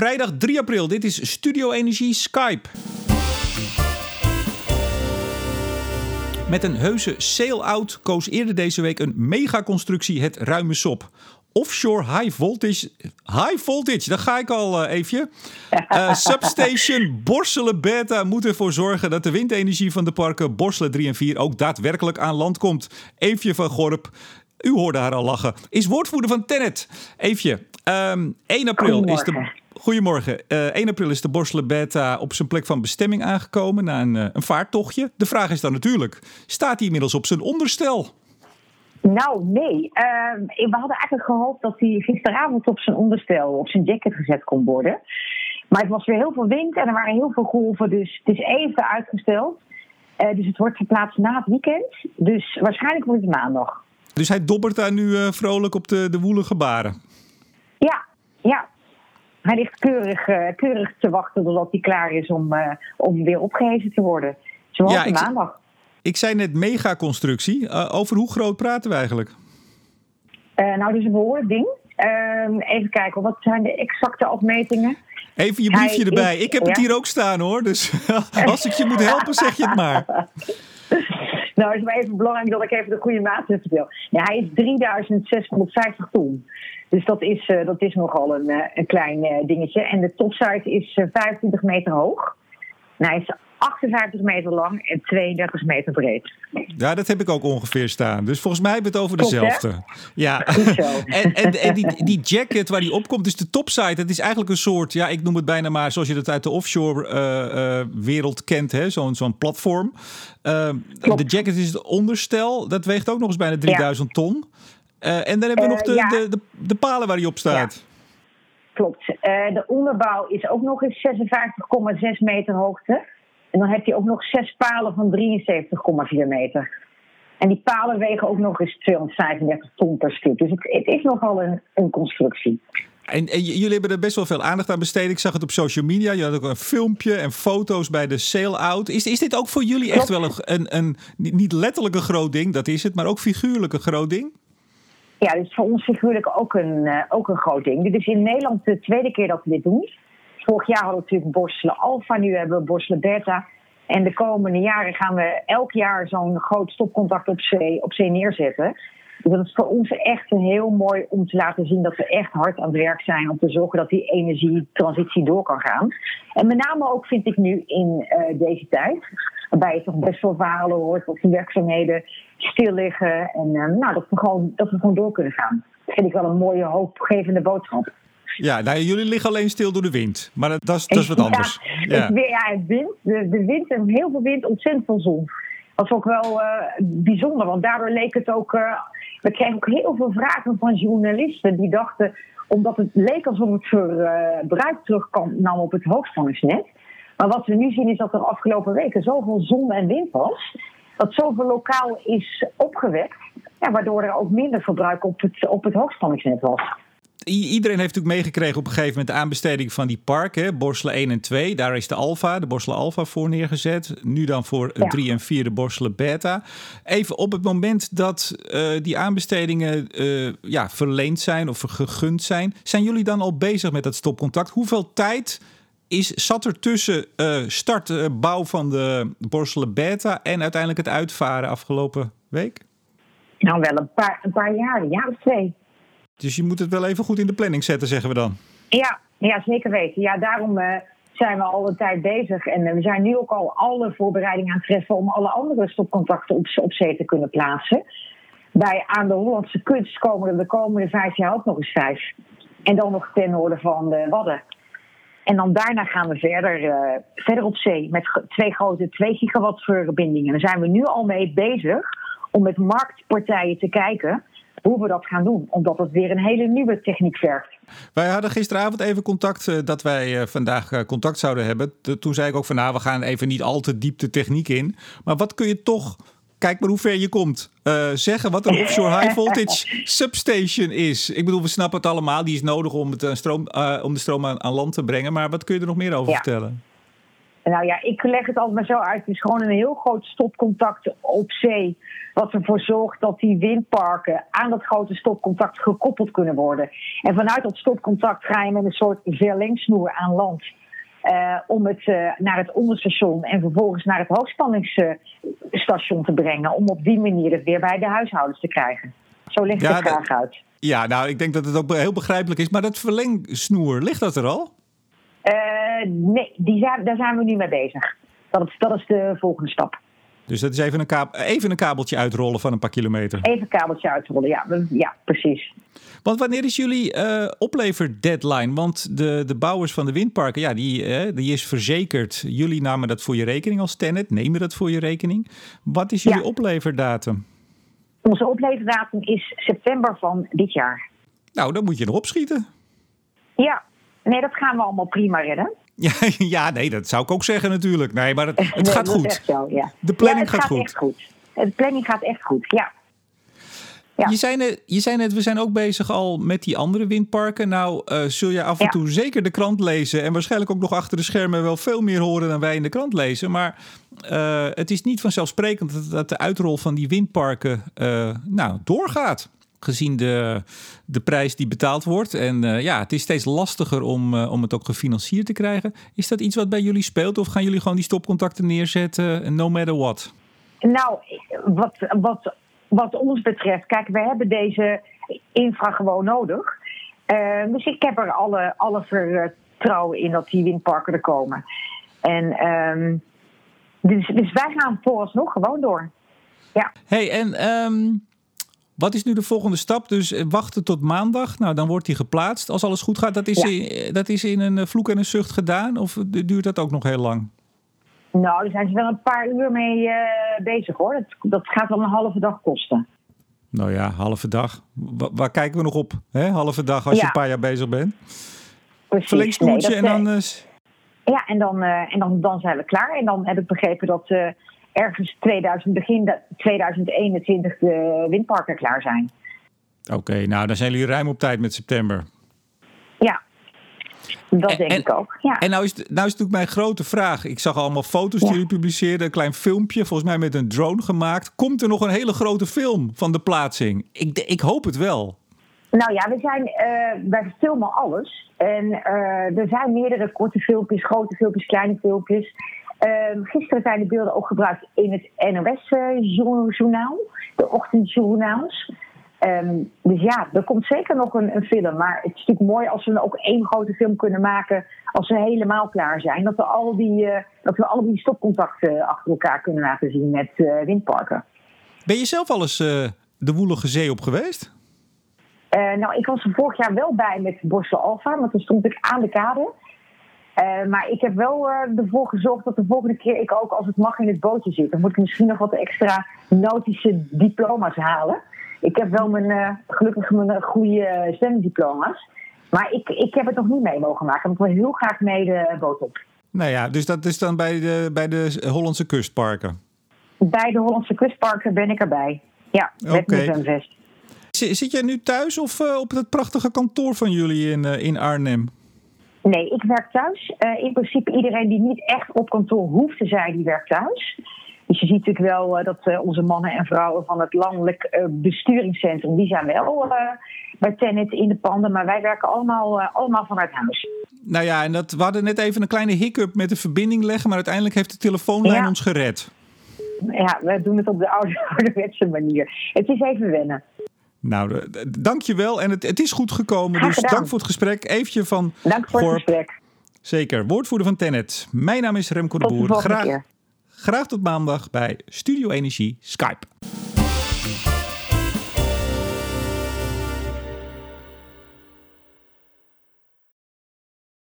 vrijdag 3 april. Dit is Studio Energie Skype. Met een heuse sail-out koos eerder deze week een megaconstructie het ruime sop. Offshore high voltage. High voltage, daar ga ik al uh, even. Uh, substation Borselen Beta moet ervoor zorgen dat de windenergie van de parken Borselen 3 en 4 ook daadwerkelijk aan land komt. Eefje van Gorp, u hoorde haar al lachen, is woordvoerder van Tenet. Eefje, um, 1 april is de. Goedemorgen. Uh, 1 april is de Borselen Beta op zijn plek van bestemming aangekomen na een, een vaarttochtje. De vraag is dan natuurlijk: staat hij inmiddels op zijn onderstel? Nou, nee. Uh, we hadden eigenlijk gehoopt dat hij gisteravond op zijn onderstel, op zijn jacket gezet kon worden. Maar het was weer heel veel wind en er waren heel veel golven, dus het is even uitgesteld. Uh, dus het wordt verplaatst na het weekend. Dus waarschijnlijk wordt het maandag. Dus hij dobbert daar nu uh, vrolijk op de, de woelige gebaren? Ja, ja. Hij ligt keurig, uh, keurig te wachten totdat hij klaar is om, om weer opgehezen te worden. Zoals ja, maandag. Ik zei net megaconstructie. Uh, over hoe groot praten we eigenlijk? Nou, dus een behoorlijk ding. Uh, even kijken, wat zijn de exacte afmetingen? Even je briefje Hij erbij. Is, ik heb ja? het hier ook staan hoor. Dus als ik je moet helpen, zeg je het maar. nou, is maar even belangrijk dat ik even de goede maat vertel. Ja, hij is 3650 ton. Dus dat is, uh, dat is nogal een, uh, een klein uh, dingetje. En de topsite is 25 meter hoog. Hij is 58 meter lang en 32 meter breed. Ja, dat heb ik ook ongeveer staan. Dus volgens mij hebben we het over dezelfde. Ja. en, en, en die, die jacket waar die opkomt, dus de topside, dat is eigenlijk een soort, ja, ik noem het bijna maar zoals je dat uit de offshore uh, uh, wereld kent, zo'n zo'n platform. Uh, de jacket is het onderstel, dat weegt ook nog eens bijna 3000 ja. ton. en dan hebben we nog de, ja. de, de, de, palen waar hij op staat. Ja. Klopt. de onderbouw is ook nog eens 56,6 meter hoogte. En dan heb je ook nog zes palen van 73,4 meter. En die palen wegen ook nog eens 235 ton per stuk. Dus het, het is nogal een, een constructie. En, en, jullie hebben er best wel veel aandacht aan besteed. Ik zag het op social media. Je had ook een filmpje en foto's bij de sail-out. Is, is dit ook voor jullie echt wel een, een, een, niet letterlijk een groot ding, dat is het, maar ook figuurlijk een groot ding? Ja, dit is voor ons figuurlijk ook een, uh, ook een groot ding. Dit is in Nederland de tweede keer dat we dit doen. Vorig jaar hadden we natuurlijk Borselen Alpha, nu hebben we Borselen Beta. En de komende jaren gaan we elk jaar zo'n groot stopcontact op zee, op zee neerzetten. Dus dat is voor ons echt een heel mooi om te laten zien dat we echt hard aan het werk zijn om te zorgen dat die energietransitie door kan gaan. En met name ook vind ik nu in uh, deze tijd, waarbij je toch best veel verhalen hoort dat de werkzaamheden stil liggen en uh, nou, dat, we gewoon, dat we gewoon door kunnen gaan. Dat vind ik wel een mooie hoopgevende boodschap. Ja, nou, jullie liggen alleen stil door de wind. Maar dat, dat, is, dat is wat anders. Ja, ja. Het, ja wind, de, de wind en heel veel wind, ontzettend veel zon. Dat is ook wel uh, bijzonder, want daardoor leek het ook. Uh, we kregen ook heel veel vragen van journalisten die dachten, omdat het leek alsof het verbruik uh, terug nam op het hoogspanningsnet. Maar wat we nu zien is dat er afgelopen weken zoveel zon en wind was, dat zoveel lokaal is opgewekt, ja, waardoor er ook minder verbruik op het, op het hoogspanningsnet was iedereen heeft natuurlijk meegekregen op een gegeven moment de aanbesteding van die parken, Borselen 1 en 2. Daar is de Alpha, de Borselen Alpha voor neergezet. Nu dan voor ja. 3 en 4 de Borselen Beta. Even op het moment dat uh, die aanbestedingen uh, ja, verleend zijn of gegund zijn, zijn jullie dan al bezig met dat stopcontact? Hoeveel tijd is, zat er tussen uh, start, bouw van de Borselen Beta en uiteindelijk het uitvaren afgelopen week? Nou, wel een paar, een paar jaar, een jaar of twee. Dus je moet het wel even goed in de planning zetten, zeggen we dan. Ja, ja zeker weten. Ja, daarom uh, zijn we al een tijd bezig. En uh, we zijn nu ook al alle voorbereidingen aan het treffen om alle andere stopcontacten op, zee te kunnen plaatsen. Bij aan de Hollandse kust komen er de komende vijf jaar ook nog eens vijf. En dan nog ten noorden van de Wadden. En dan daarna gaan we verder, uh, verder op zee met twee grote 2 gigawatt verbindingen. Daar zijn we nu al mee bezig om met marktpartijen te kijken hoe we dat gaan doen. Omdat het weer een hele nieuwe techniek vergt. Wij hadden gisteravond even contact uh, dat wij uh, vandaag uh, contact zouden hebben. toen zei ik ook van nou, we gaan even niet al te diep de techniek in. Maar wat kun je toch, kijk maar hoe ver je komt, zeggen wat een offshore high voltage substation is. Ik bedoel, we snappen het allemaal. Die is nodig om, het, stroom, om de stroom aan, aan, land te brengen. Maar wat kun je er nog meer over ja. vertellen? Nou ja, ik leg het altijd maar zo uit. Het is gewoon een heel groot stopcontact op zee. Wat ervoor zorgt dat die windparken aan dat grote stopcontact gekoppeld kunnen worden. En vanuit dat stopcontact ga je met een soort verlengsnoer aan land. Uh, om het uh, naar het onderstation en vervolgens naar het hoogspanningsstation te brengen. Om op die manier het weer bij de huishoudens te krijgen. Zo ligt ja, het graag uit. Ja, nou, ik denk dat het ook heel begrijpelijk is. Maar dat verlengsnoer, ligt dat er al? Uh, nee, die zijn, daar zijn we nu mee bezig. Dat is, dat is de volgende stap. Dus dat is even een, even een kabeltje uitrollen van een paar kilometer. Even een kabeltje uitrollen, ja, ja precies. Want wanneer is jullie uh, opleverdeadline? Want de, de bouwers van de windparken, ja, die, uh, die is verzekerd. Jullie namen dat voor je rekening als Tenet, nemen dat voor je rekening. Wat is jullie ja. opleverdatum? Onze opleverdatum is september van dit jaar. Nou, dan moet je erop schieten. Ja, nee, dat gaan we allemaal prima redden. Ja, ja, nee, dat zou ik ook zeggen natuurlijk. Nee, maar het, het gaat goed. Zo, ja. De planning ja, gaat, gaat goed. Echt goed. De planning gaat echt goed, ja. Ja. Je, zei net, je zei net, we zijn ook bezig al met die andere windparken. Nou, uh, zul je af en toe zeker de krant lezen. En waarschijnlijk ook nog achter de schermen wel veel meer horen dan wij in de krant lezen. Maar uh, het is niet vanzelfsprekend dat, dat, de uitrol van die windparken uh, nou, doorgaat. Gezien de, de prijs die betaald wordt. En ja, het is steeds lastiger om, om het ook gefinancierd te krijgen. Is dat iets wat bij jullie speelt? Of gaan jullie gewoon die stopcontacten neerzetten, no matter what? Nou, wat, wat wat ons betreft, kijk, we hebben deze infra gewoon nodig. Uh, dus ik heb er alle, alle vertrouwen in dat die windparken er komen. En um, dus, dus wij gaan vooralsnog gewoon door. Ja. Hey, en um, wat is nu de volgende stap? Dus wachten tot maandag. Nou, dan wordt die geplaatst. Als alles goed gaat, dat is, ja. in, dat is in een vloek en een zucht gedaan? Of duurt dat ook nog heel lang? Nou, daar zijn ze wel een paar uur mee uh, bezig hoor. Dat, dat gaat wel een halve dag kosten. Nou ja, halve dag. Waar, waar kijken we nog op? Hè? Halve dag als ja. je een paar jaar bezig bent. Nee, en dan... Uh... Ja, en, dan, uh, en dan, dan zijn we klaar. En dan heb ik begrepen dat ergens 2000, begin 2021 de windparken klaar zijn. Oké, okay, nou dan zijn jullie ruim op tijd met september. Ja, dat denk en, ik ook. Ja. En nou is, nou is natuurlijk mijn grote vraag. Ik zag allemaal foto's die jullie publiceerden. Een klein filmpje, volgens mij met een drone gemaakt. Komt er nog een hele grote film van de plaatsing? Ik, ik hoop het wel. Nou ja, we zijn, uh, wij filmen alles. En uh, er zijn meerdere korte filmpjes, grote filmpjes, kleine filmpjes. Uh, gisteren zijn de beelden ook gebruikt in het NOS-journaal, de ochtendjournaals. Um, dus ja, er komt zeker nog een, een, film. Maar het is natuurlijk mooi als we ook één grote film kunnen maken als we helemaal klaar zijn. Dat we al die, uh, dat we al die stopcontacten achter elkaar kunnen laten zien met uh, windparken. Ben je zelf al eens uh, de Woelige Zee op geweest? nou, ik was er vorig jaar wel bij met Borstel Alpha, want toen stond ik aan de kade. Maar ik heb wel ervoor gezorgd dat de volgende keer ik ook, als het mag, in het bootje zit. Dan moet ik misschien nog wat extra nautische diploma's halen. Ik heb wel mijn, uh, gelukkig mijn goede zwemdiploma's. Maar ik, ik heb het nog niet mee mogen maken. Ik wil heel graag mee de boot op. Nou ja, dus dat is dan bij de, bij de Hollandse kustparken? Bij de Hollandse kustparken ben ik erbij. Ja, met okay. mijn zwemvest. Zit jij nu thuis of uh, op het prachtige kantoor van jullie in, uh, in Arnhem? Nee, ik werk thuis. Uh, in principe iedereen die niet echt op kantoor hoeft te zijn, die werkt thuis. Dus je ziet natuurlijk wel uh, dat uh, onze mannen en vrouwen van het landelijk besturingscentrum, die zijn wel bij Tenet in de panden, maar wij werken allemaal, allemaal vanuit huis. Nou ja, en dat, we hadden net even een kleine hiccup met de verbinding leggen, maar uiteindelijk heeft de telefoonlijn ja. ons gered. Ja, we doen het op de oude, ouderwetse manier. Het is even wennen. Nou, dank je wel. En het, het is goed gekomen. Dus dank voor het gesprek. Eventje van Dank voor Gorp. het gesprek. Zeker. Woordvoerder van Tenet. Mijn naam is Remco de Boer. Graag, keer. graag tot maandag bij Studio Energie Skype.